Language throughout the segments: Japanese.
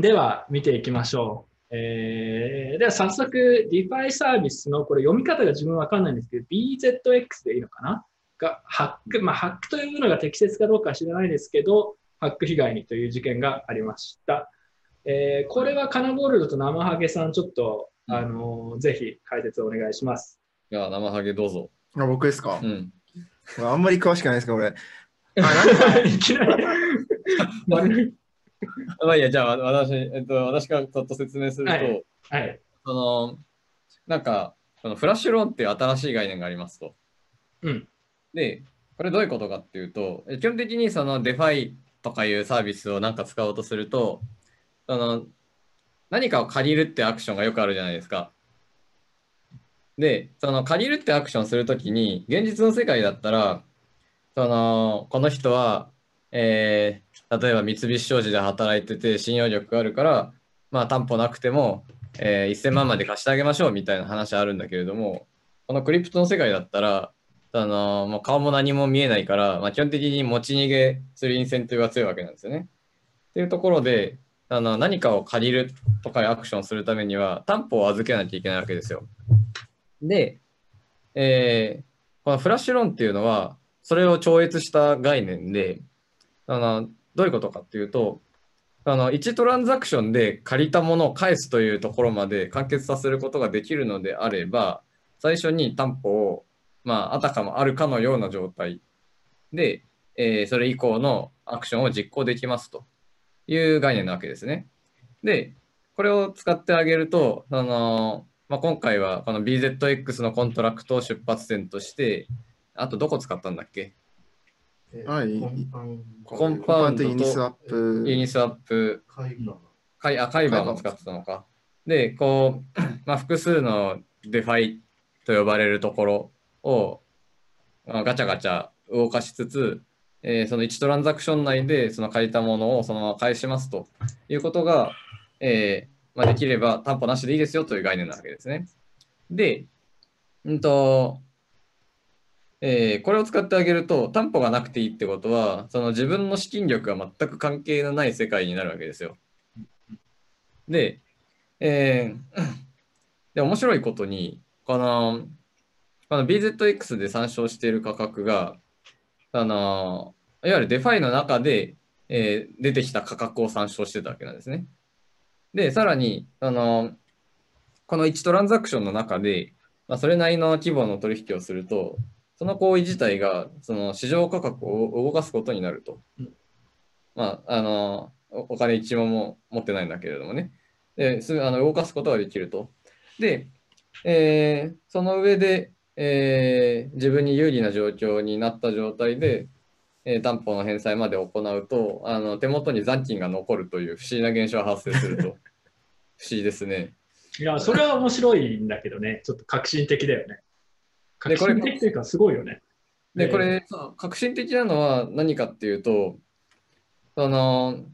では、見ていきましょう。えー、では、早速、DeFi サービスの、これ読み方が自分わかんないんですけど、BZX でいいのかな？が、ハック、まあ、ハックというのが適切かどうかは知らないですけど、ハック被害にという事件がありました。えー、これはカナゴールドと生ハゲさん、ちょっと、あのー、ぜひ解説をお願いします。いや、生ハゲどうぞ。あ僕ですか、うん、あんまり詳しくないですか、俺。あ、なんか、いきなり。まあいいや、じゃあ私、えっと、私からちょっと説明すると、はい、はい、その、なんか、このフラッシュローンっていう新しい概念がありますと。うん。で、これどういうことかっていうと、基本的にその DeFi とかいうサービスをなんか使おうとすると、その何かを借りるってアクションがよくあるじゃないですか。で、その借りるってアクションするときに、現実の世界だったら、その、この人は、えー、例えば三菱商事で働いてて信用力があるから、まあ担保なくても、えー、1000万まで貸してあげましょうみたいな話あるんだけれども、このクリプトの世界だったら、あのもう顔も何も見えないから、まあ、基本的に持ち逃げするインセンティブが強いわけなんですよね。っていうところで、あの何かを借りるとかアクションするためには担保を預けなきゃいけないわけですよ。で、えー、このフラッシュローンっていうのは、それを超越した概念で、あのどういうことかっていうと、あの1トランザクションで借りたものを返すというところまで完結させることができるのであれば、最初に担保を、まあ、あたかもあるかのような状態で、えー、それ以降のアクションを実行できますという概念なわけですね。で、これを使ってあげると、あのまあ、今回はこの BZX のコントラクトを出発点として、あとどこ使ったんだっけ？はい。 Compound と Uniswap。Uniswap。カイあ Kyber も使ってたのか。で、こう、まあ、複数の DeFi と呼ばれるところを、まあ、ガチャガチャ動かしつつ、えー、その1トランザクション内でその借りたものをそのまま返しますということが、えー、まあ、できれば担保なしでいいですよという概念なわけですね。で、うんと、えー、これを使ってあげると担保がなくていいってことはその自分の資金力が全く関係のない世界になるわけですよ。で、えー、で面白いことにこのこの BZX で参照している価格があのいわゆる DeFi の中で、えー、出てきた価格を参照してたわけなんですね。で、さらに、あの、この1トランザクションの中で、まあ、それなりの規模の取引をすると、その行為自体がその市場価格を動かすことになると。まあ、あの、お金一文も持ってないんだけれどもね。ですぐあの動かすことができると。で、えー、その上で、えー、自分に有利な状況になった状態で、え担保の返済まで行うとあの手元に残金が残るという不思議な現象が発生すると 不思議ですね。いやそれは面白いんだけどねちょっと革新的だよね。革新的というかすごいよね。でこれ革新的なのは何かっていうとその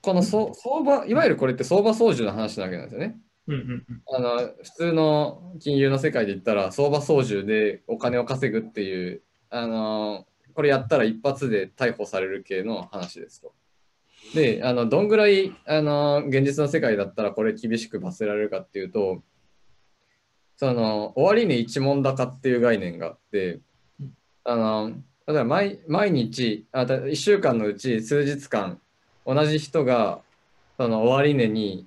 この相場いわゆるこれって相場操縦の話なわけなんですよね。あの普通の金融の世界で言ったら相場操縦でお金を稼ぐっていうあのこれやったら一発で逮捕される系の話ですと。であのどんぐらいあの現実の世界だったらこれ厳しく罰せられるかっていうとその終値一問高っていう概念があってあの例えば毎毎日あ1週間のうち数日間同じ人がその終値に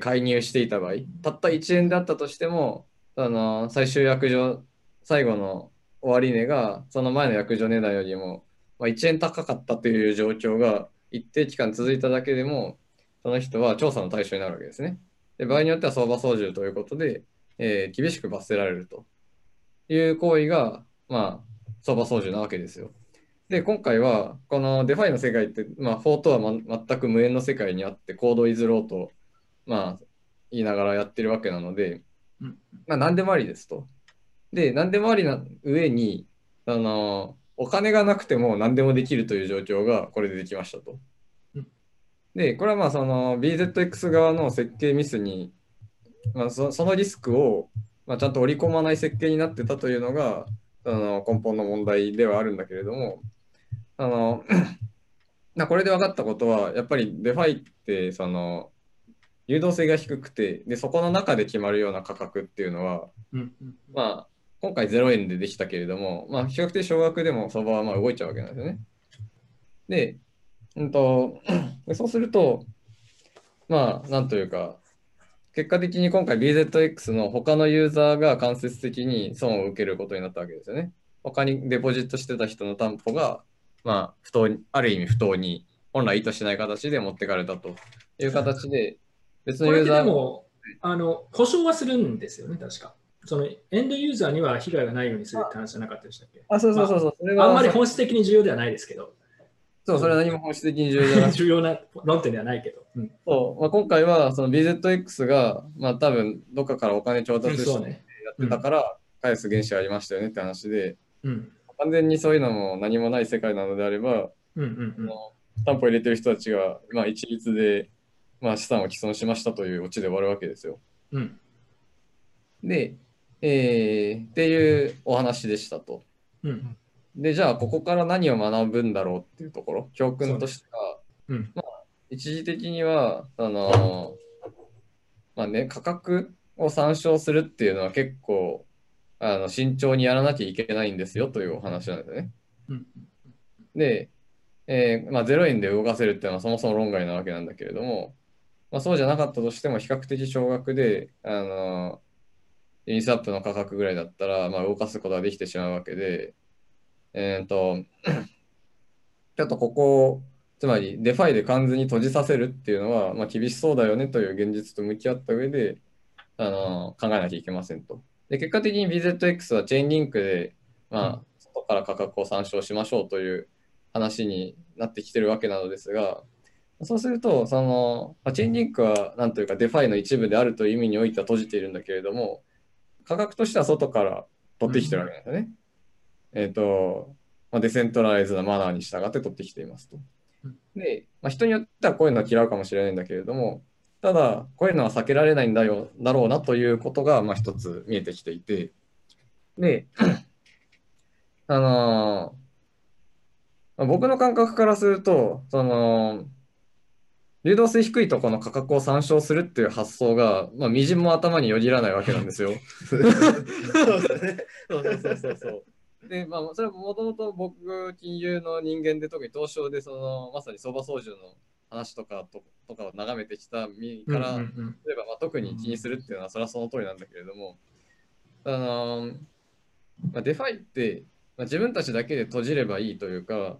介入していた場合、たった1円であったとしても、あの最終約定、最後の終値がその前の約定値段よりも、まあ、1円高かったという状況が一定期間続いただけでも、その人は調査の対象になるわけですね。で場合によっては相場操縦ということで、えー、厳しく罰せられるという行為が、まあ、相場操縦なわけですよ。で、今回は、この DeFi の世界って、まあ、法とは、ま、全く無縁の世界にあって、 Code is law とまあ、言いながらやってるわけなので、まあ、何でもありですと。で、何でもありな上に、あの、お金がなくても何でもできるという状況がこれでできましたと。で、これはまあその BZX 側の設計ミスに、まあ、そのリスクを、まあ、ちゃんと織り込まない設計になってたというのがあの根本の問題ではあるんだけれども、あの なこれで分かったことは、やっぱり DeFi ってその流動性が低くてで、そこの中で決まるような価格っていうのは、うんまあ、今回0円でできたけれども、まあ、比較的少額でも相場はまあ動いちゃうわけなんですよね。で、うんと、そうすると、まあ、なんというか、結果的に今回 BZX の他のユーザーが間接的に損を受けることになったわけですよね。他にデポジットしてた人の担保が、まあ、不当に、ある意味不当に、本来意図しない形で持ってかれたという形で、別のユーザーも、あの、保証はするんですよね、確か。そのエンドユーザーには被害がないようにするって話じゃなかったでしたっけ？あ、そうそうそうそう、まあ、あんまり本質的に重要ではないですけど。そう、それは何も本質的に重要な 重要な論点ではないけど。うん、そう。まあ、今回はその BZX が、まあ、多分どっかからお金調達してやってたから返す原資ありましたよねって話で、うん、完全にそういうのも何もない世界なのであれば、うんうんうん、担保入れてる人たちが、まあ、一律で、まあ、資産を毀損しましたというオチで終わるわけですよ。うん、で、えー、っていうお話でしたと。うん。で、じゃあ、ここから何を学ぶんだろうっていうところ、教訓としては、うん、まあ、一時的には、あの、まあね、価格を参照するっていうのは結構、あの慎重にやらなきゃいけないんですよというお話なんですよね。うん、で、えー、まあ、0円で動かせるっていうのはそもそも論外なわけなんだけれども、まあ、そうじゃなかったとしても比較的少額で、あのインスアップの価格ぐらいだったら、まあ、動かすことができてしまうわけで、えっ、ー、と、ちょっとここつまり DeFi で完全に閉じさせるっていうのは、まあ、厳しそうだよねという現実と向き合った上で、あの考えなきゃいけませんと。で結果的に BZX は Chainlink で、まあ、外から価格を参照しましょうという話になってきてるわけなのですが、そうすると、その、まあ、 Chainlink はなんというか DeFi の一部であるという意味においては閉じているんだけれども、価格としては外から取ってきてるわけなんですよね。うん、えっ、ー、と、まあ、デセントライズなマナーに従って取ってきていますと。で、まあ、人によってはこういうのは嫌うかもしれないんだけれども、ただ、こういうのは避けられないんだよだろうなということが、まあ、一つ見えてきていて、で、あのー、僕の感覚からすると、その、流動性低いところの価格を参照するっていう発想が、まあ、みじんも頭によぎらないわけなんですよ。そうそうそうそう。で、まあ、それはもともと僕、金融の人間で、特に東証で、その、まさに相場操縦の話とかととかを眺めてきた身から、例えば、まあ、特に気にするっていうのは、それはその通りなんだけれども、あのまあ、 DeFi って、まあ、自分たちだけで閉じればいいというか、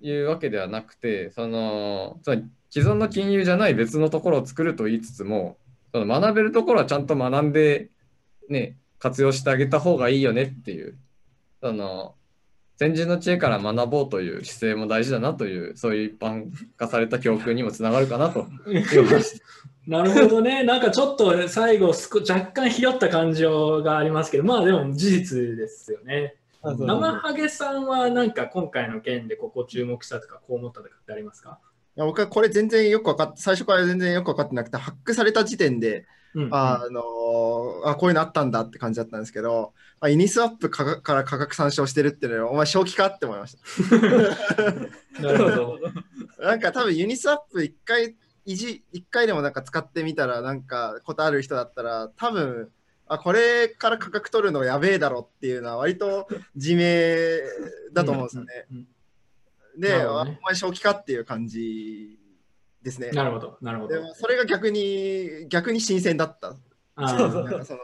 いうわけではなくて、その、つまり既存の金融じゃない別のところを作ると言いつつも、その学べるところはちゃんと学んで、ね、活用してあげた方がいいよねっていうその先人の知恵から学ぼうという姿勢も大事だなというそういう一般化された教訓にもつながるかなと なるほどね。なんかちょっと最後すこ若干ひよった感情がありますけど、まあでも事実ですよね。生ハゲさんはなんか今回の件でここ注目したとかこう思ったとかってありますか？いや僕はこれ全然よく分かって、最初から全然よく分かってなくて、ハックされた時点で、うんあのあこういうのあったんだって感じだったんですけど、あイニスワップかから価格参照してるっていうのは、お前正気かって思いました。なるほど。なんか多分ユニスワップ一回いじ一回でもなんか使ってみたらなんかことある人だったら多分あこれから価格取るのやべえだろっていうのは割と自明だと思うんですよね。で、ね、お前正気かっていう感じですね。なるほど、なるほど。でもそれが逆に逆に新鮮だった。その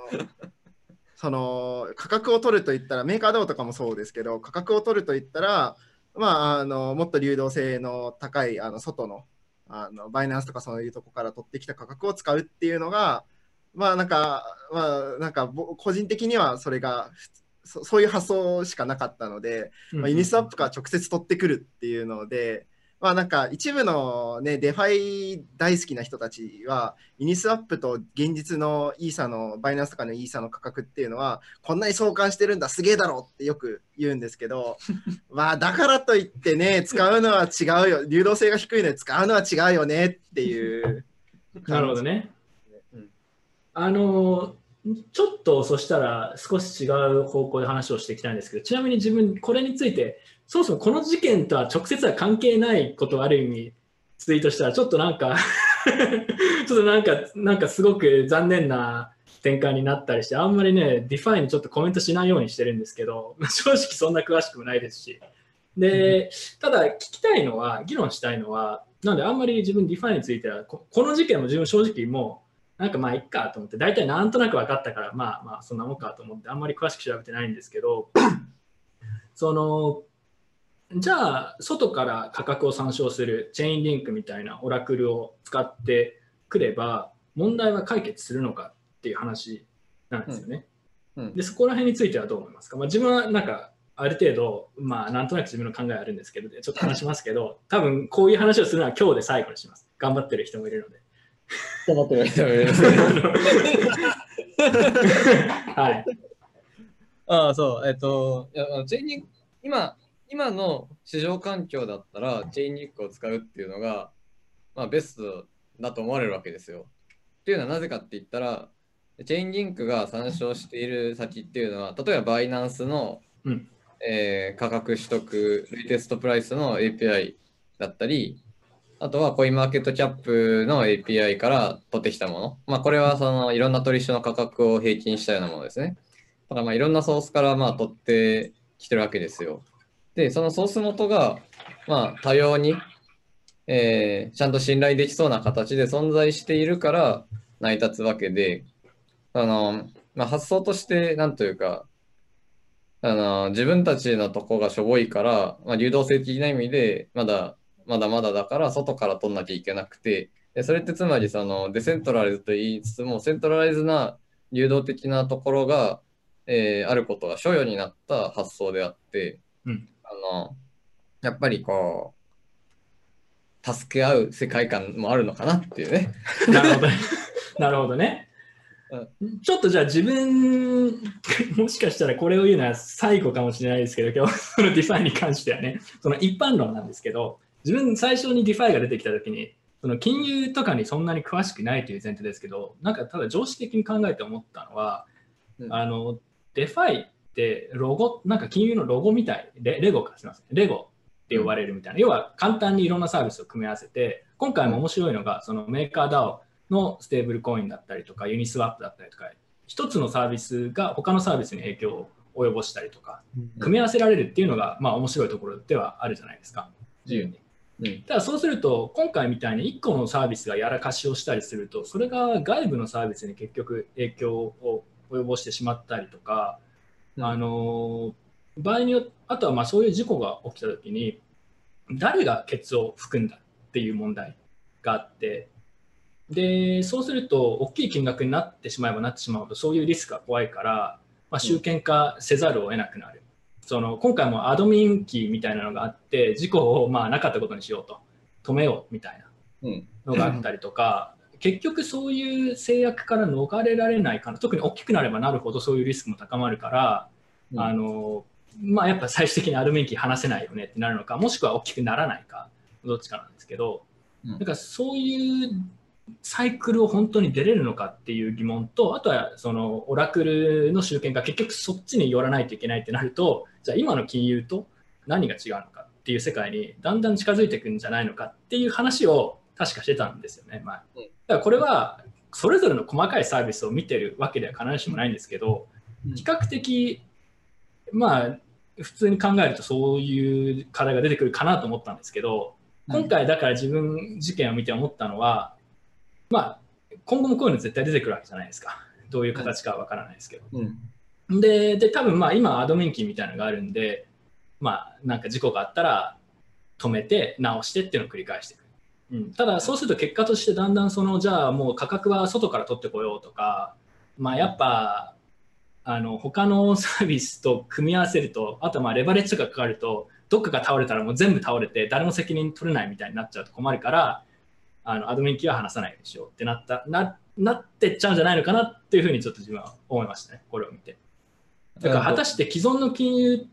その価格を取るといったらメーカードとかもそうですけど価格を取るといったら、まあ、あのもっと流動性の高いあの外のあのバイナンスとかそういうとこから取ってきた価格を使うっていうのがまあなんかまあなんか個人的にはそれがそういう発想しかなかったので、まあ、 Uniswap から直接取ってくるっていうので、まあなんか一部のね、 DeFi 大好きな人たちは、 Uniswap と現実のイーサの、 Binance とかのイーサの価格っていうのは、こんなに相関してるんだ、すげえだろってよく言うんですけど、まあだからといってね、使うのは違うよ、流動性が低いので使うのは違うよねっていう。なるほどね。うん、あの、ちょっとそしたら少し違う方向で話をしていきたいんですけど、ちなみに自分、これについてそもそもこの事件とは直接は関係ないことをある意味ツイートしたら、ちょっとなんか ちょっとなんか、なんかすごく残念な展開になったりして、あんまりね、 DeFi にちょっとコメントしないようにしてるんですけど、正直そんな詳しくもないですし。で、ただ聞きたいのは、議論したいのは、なのであんまり自分 DeFi についてはこ、この事件も自分正直もう、なんかまあいっかと思って、大体なんとなく分かったから、まあまあそんなもんかと思って、あんまり詳しく調べてないんですけど、その、じゃあ、外から価格を参照するチェーンリンクみたいなオラクルを使ってくれば、問題は解決するのかっていう話なんですよね。うんうん、で、そこら辺についてはどう思いますか、まあ、自分はなんか、ある程度、まあ、なんとなく自分の考えあるんですけど、ちょっと話しますけど、多分こういう話をするのは今日で最後にします。頑張ってる人もいるので。頑張って。はい。ああ、そう、えっと、いやチェーンリンク、今、今の市場環境だったら、チェーンリンクを使うっていうのが、まあ、ベストだと思われるわけですよ。っていうのはなぜかって言ったら、チェーンリンクが参照している先っていうのは、例えばバイナンスの、うん、えー、価格取得、レイテストプライスの API だったり、あとはコインマーケットキャップの API から取ってきたもの。まあ、これはそのいろんな取引所の価格を平均したようなものですね。だからまあいろんなソースからまあ取ってきてるわけですよ。で、そのソース元が、まあ、多様に、えー、ちゃんと信頼できそうな形で存在しているから成り立つわけで、あの、まあ、発想として、なんというか、あの、自分たちのとこがしょぼいから、まあ、流動性的な意味で、まだ、まだまだだから、外から取んなきゃいけなくて、でそれってつまり、その、デセントライズと言いつつも、セントライズな流動的なところが、えー、あることが所与になった発想であって、うん、あの、やっぱりこう、助け合う世界観もあるのかなっていうね。なるほど。なるほどね。ちょっとじゃあ自分、もしかしたらこれを言うのは最後かもしれないですけど、今日その DeFi に関してはね、その一般論なんですけど、自分最初に DeFi が出てきたときに、その金融とかにそんなに詳しくないという前提ですけど、なんかただ常識的に考えて思ったのは、うん、あの、 DeFi ってロゴ、なんか金融のロゴみたい、レレゴかすみません、レゴって呼ばれるみたいな、要は簡単にいろんなサービスを組み合わせて、今回も面白いのが、そのメーカー DAO のステーブルコインだったりとか、ユニスワップだったりとか、一つのサービスが他のサービスに影響を及ぼしたりとか、組み合わせられるっていうのが、まあ面白いところではあるじゃないですか、自由に。うん、ただそうすると、今回みたいに1個のサービスがやらかしをしたりすると、それが外部のサービスに結局影響を及ぼしてしまったりとか、あの場合によってあとはまあそういう事故が起きた時に誰がケツを含んだっていう問題があってでそうすると大きい金額になってしまえばなってしまうとそういうリスクが怖いから、まあ、集権化せざるを得なくなる、うん、その今回もアドミンキーみたいなのがあって事故をまあなかったことにしようと。止めようみたいなのがあったりとか、結局そういう制約から逃れられないかな。特に大きくなればなるほどそういうリスクも高まるから、うん、あのまあ、やっぱ最終的にアルメンキー離せないよねってなるのかもしくは大きくならないかどっちかなんですけど、うん、だからそういうサイクルを本当に出れるのかっていう疑問とあとはそのオラクルの集権が結局そっちに寄らないといけないってなるとじゃあ今の金融と何が違うのかっていう世界にだんだん近づいていくんじゃないのかっていう話を確かしてたんですよね、前。だからこれはそれぞれの細かいサービスを見てるわけでは必ずしもないんですけど、比較的、まあ、普通に考えるとそういう課題が出てくるかなと思ったんですけど、今回だから自分事件を見て思ったのは、まあ、今後もこういうの絶対出てくるわけじゃないですか。どういう形かは分からないですけど。うん、でで、多分まあ今アドミンキーみたいなのがあるんで、まあなんか事故があったら止めて直してっていうのを繰り返していく。うん、ただそうすると結果としてだんだんそのじゃあもう価格は外から取ってこようとか、まあ、やっぱあの他の サービスと組み合わせるとあとまあレバレッジとかかかるとどっかが倒れたらもう全部倒れて誰も責任取れないみたいになっちゃうと困るからあのアドミンキーは離さないでしょうってなったななってっちゃうんじゃないのかなっていうふうにちょっと自分は思いましたねこれを見て。だから果たして既存の金融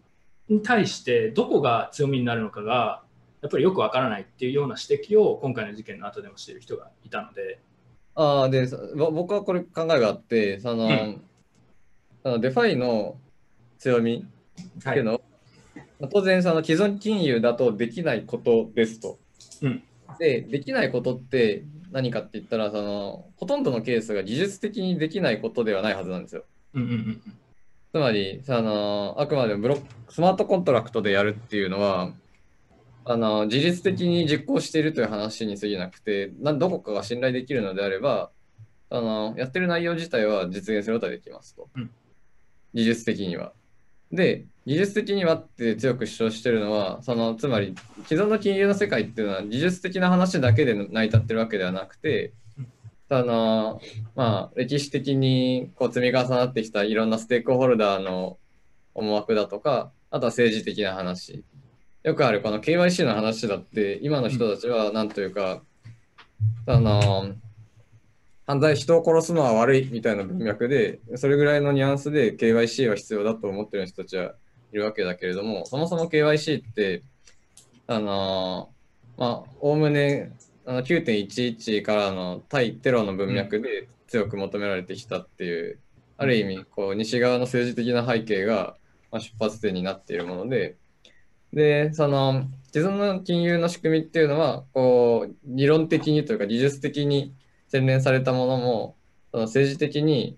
に対してどこが強みになるのかがやっぱりよくわからないっていうような指摘を今回の事件の後でもしている人がいたので。ああ、で、僕はこれ考えがあって、その、うん、の DeFi の強みっていうのを、はい、当然、その既存金融だとできないことですと。うん、で、できないことって何かって言ったら、そのほとんどのケースが技術的にできないことではないはずなんですよ。うんうんうんつまり、そのあくまでもブロックスマートコントラクトでやるっていうのは、あの自律的に実行しているという話に過ぎなくて、などこかが信頼できるのであれば、あのやってる内容自体は実現することができますと。うん、技術的には。で、技術的にはって強く主張してるのは、そのつまり既存の金融の世界っていうのは技術的な話だけで成り立ってるわけではなくて、そのまあ、歴史的にこう積み重なってきたいろんなステークホルダーの思惑だとか、あとは政治的な話。よくあるこの KYC の話だって、今の人たちはなんというか、あの、犯罪、人を殺すのは悪いみたいな文脈で、それぐらいのニュアンスで KYC は必要だと思ってる人たちはいるわけだけれども、そもそも KYC って、あのまあ、おおむねあの9.11からの対テロの文脈で強く求められてきたっていう、うん、ある意味こう西側の政治的な背景が、ま、出発点になっているものででその既存の金融の仕組みっていうのはこう理論的にというか技術的に洗練されたものもその政治的に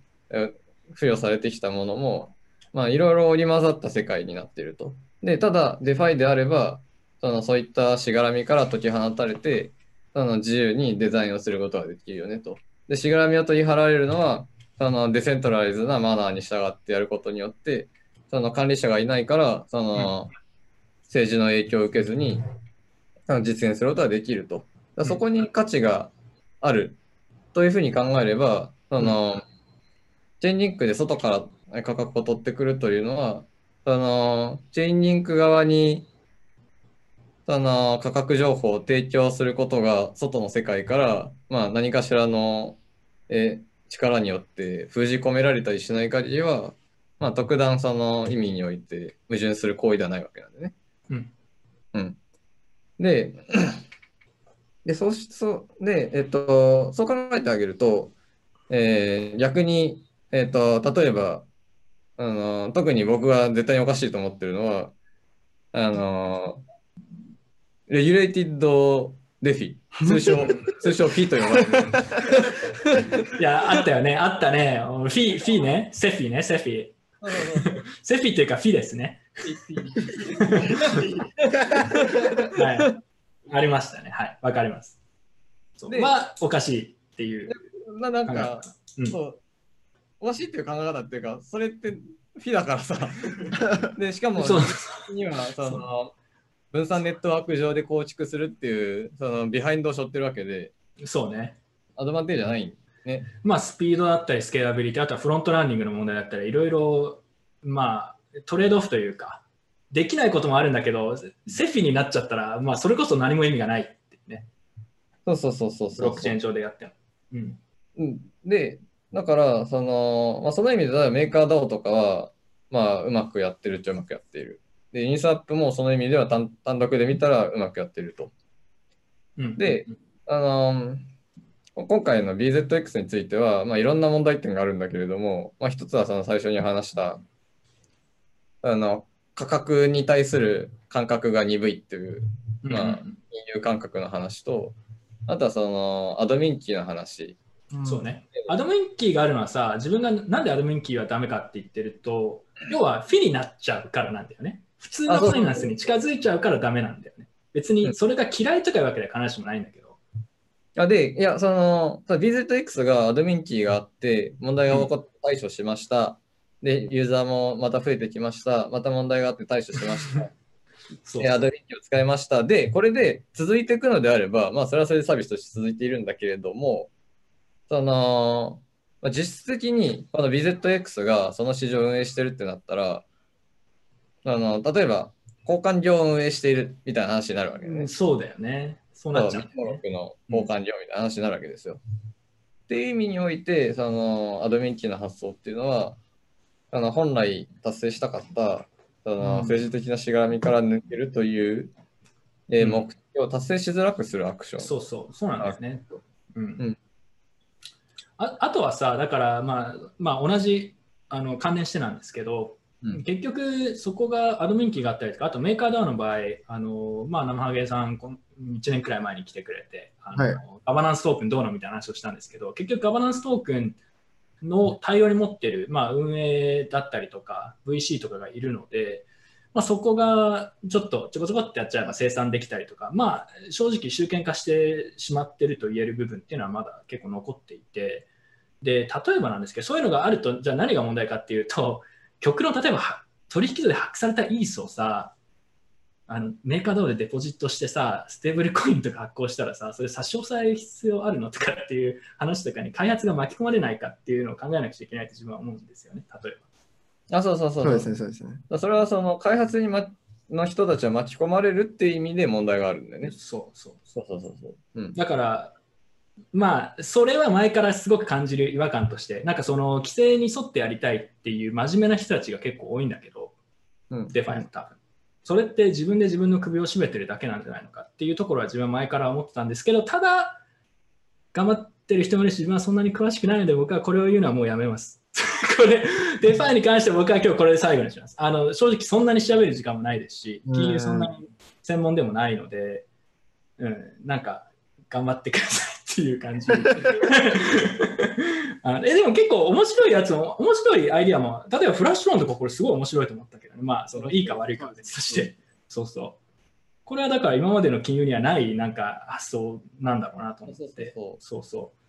付与されてきたものもまあいろいろ織り交ざった世界になっていると。でただ DeFi であればそのそういったしがらみから解き放たれてその自由にデザインをすることができるよねと。で、しがらみを取り払われるのは、その decentralized な manner に従ってやることによって、その管理者がいないから、その政治の影響を受けずに実現することができると。そこに価値があるというふうに考えれば、そのチェーンリンクで外から価格を取ってくるというのは、そのチェーンリンク側にその価格情報を提供することが外の世界から、まあ、何かしらのえ力によって封じ込められたりしない限りは、まあ、特段その意味において矛盾する行為ではないわけなんでね。うん。うん、で、で、そうし、そうで、えっと、そう考えてあげると、えー、逆に、えっと、例えば、あの、特に僕が絶対におかしいと思ってるのは、あの、レギュレーティッドデフィ、通称、通称フィと呼ばれる。いや、あったよね、あったね。フィ、フィね、セフィね、セフィ。セフィっていうかフィですね。はい。ありましたね。はい。わかります。はおかしいっていう。ななんか、うん、そうおかしいっていう考え方っていうか、それってフィだからさ。で、しかも、そうにはその分散ネットワーク上で構築するっていうそのビハインドを背負ってるわけでそうねアドバンテージじゃないねまあスピードだったりスケーラビリティあとはフロントランニングの問題だったりいろいろまあトレードオフというかできないこともあるんだけど CeFi になっちゃったらまあそれこそ何も意味がないってね。そうそうそうそうブロックチェーン上でやっても。うん、うん、でだからその、まあ、その意味ではメーカー DAO とかはまあうまくやってるっちゃうまくやっている。で、インスアップもその意味では単単独で見たらうまくやってると。うん、で、あのー、今回の BZX については、まあ、いろんな問題点があるんだけれども、まあ、一つはその最初に話したあの価格に対する感覚が鈍いっていう、まあ、金融感覚の話と、あとはそのアドミンキーの話。そうね。アドミンキーがあるのはさ、自分がなんでアドミンキーはダメかって言ってると、要はフィになっちゃうからなんだよね。普通のファイナンスに近づいちゃうからダメなんだよね。別にそれが嫌いとかいうわけでは必ずしもないんだけど。あで、いや、その、BZX がアドミンキーがあって、問題が起こって対処しました。うん、で、ユーザーもまた増えてきました。また問題があって対処しました。そうアドミンキーを使いました。で、これで続いていくのであれば、まあ、それはそれでサービスとして続いているんだけれども、その、まあ、実質的にこの BZX がその市場を運営してるってなったら、あの例えば交換業を運営しているみたいな話になるわけね。うん、そうだよね。そうなっちゃう、ね。登録の交換業みたいな話になるわけですよ。うん、っていう意味において、そのアドミンキーの発想っていうのは、あの本来達成したかったその政治的なしがらみから抜けるという、うん、えー、目標を達成しづらくするアクション。そうそう、そうなんですね。うん、ああとはさ、だから、まあ、まあ、同じあの関連してなんですけど、うん、結局そこがアドミンキーがあったりとか、あとメーカーダウンの場合、あのまあ、生ハゲさん1年くらい前に来てくれて、あの、はい、ガバナンストークンどうのみたいな話をしたんですけど、結局ガバナンストークンの対応に持ってる、まあ、運営だったりとか、VC とかがいるので、まあ、そこがちょっとちょこちょこってやっちゃえば生産できたりとか、まあ、正直集権化してしまってると言える部分っていうのはまだ結構残っていて、で、例えばなんですけど、そういうのがあると、じゃあ何が問題かっていうと、極論、例えば取引所で発掘されたイースをさ、あのメーカードでデポジットしてさ、ステーブルコインとか発行したらさ、それ差し押さえる必要あるのとかっていう話とかに開発が巻き込まれないかっていうのを考えなくちゃいけないと自分は思うんですよね、例えば。あ、そうそうそう。そうですね、そうですね。それはその開発に、ま、の人たちは巻き込まれるっていう意味で問題があるんだよね。そうそう。そうそうそうそう。うん、だから、まあ、それは前からすごく感じる違和感として、なんかその規制に沿ってやりたいっていう真面目な人たちが結構多いんだけど、うん、 DeFi の多分。それって自分で自分の首を絞めてるだけなんじゃないのかっていうところは自分は前から思ってたんですけど、ただ、頑張ってる人もいるし、自分はそんなに詳しくないので、僕はこれを言うのはもうやめます。これ、 DeFi に関して僕は今日これで最後にします。あの正直そんなに調べる時間もないですし、金融そんなに専門でもないので、うん、なんか頑張ってください。っていう感じ。あえでも結構面白いやつも、面白いアイディアも、例えばフラッシュロンとかこれすごい面白いと思ったけどね。まあ、そのいいか悪いかは別として。そうそう。これはだから今までの金融にはないなんか発想なんだろうなと思って。そうそう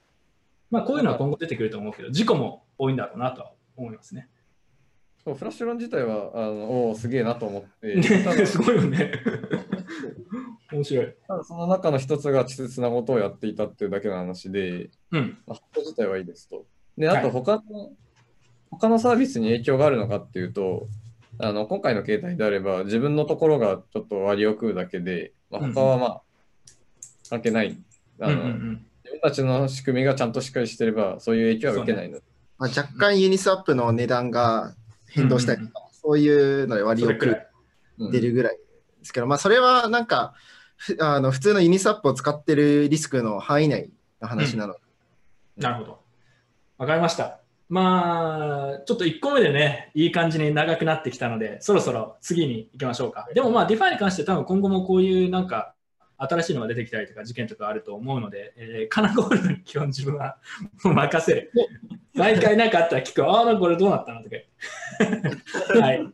まあこういうのは今後出てくると思うけど、事故も多いんだろうなとは思いますね。そうフラッシュロン自体はあのおすげえなと思って。すごいよね。面白い。ただその中の一つが稚拙なことをやっていたっていうだけの話で、うん。まあ、自体はいいですと。で、あと他の、はい、他のサービスに影響があるのかっていうと、あの今回の携帯であれば自分のところがちょっと割を食うだけで、まあ、他はまあ、関係ない。あの、うんうんうん自分たちの仕組みがちゃんとしっかりしてれば、そういう影響は受けないので。ね、まあ、若干 Uniswap の値段が変動したりとか、うんうん、そういうので割を食う出るぐらいですけど、まあ、それはなんか、あの普通の Uniswap を使ってるリスクの範囲内の話なの、うん、なるほど。わかりました。まあ、ちょっと1個目でね、いい感じに長くなってきたので、そろそろ次に行きましょうか。でもまあ、 DeFi に関して多分今後もこういうなんか、新しいのが出てきたりとか、事件とかあると思うので、えー、カナゴールドに基本自分はもう任せる。毎回何かあったら聞く、ああ、これどうなったのとか。はい。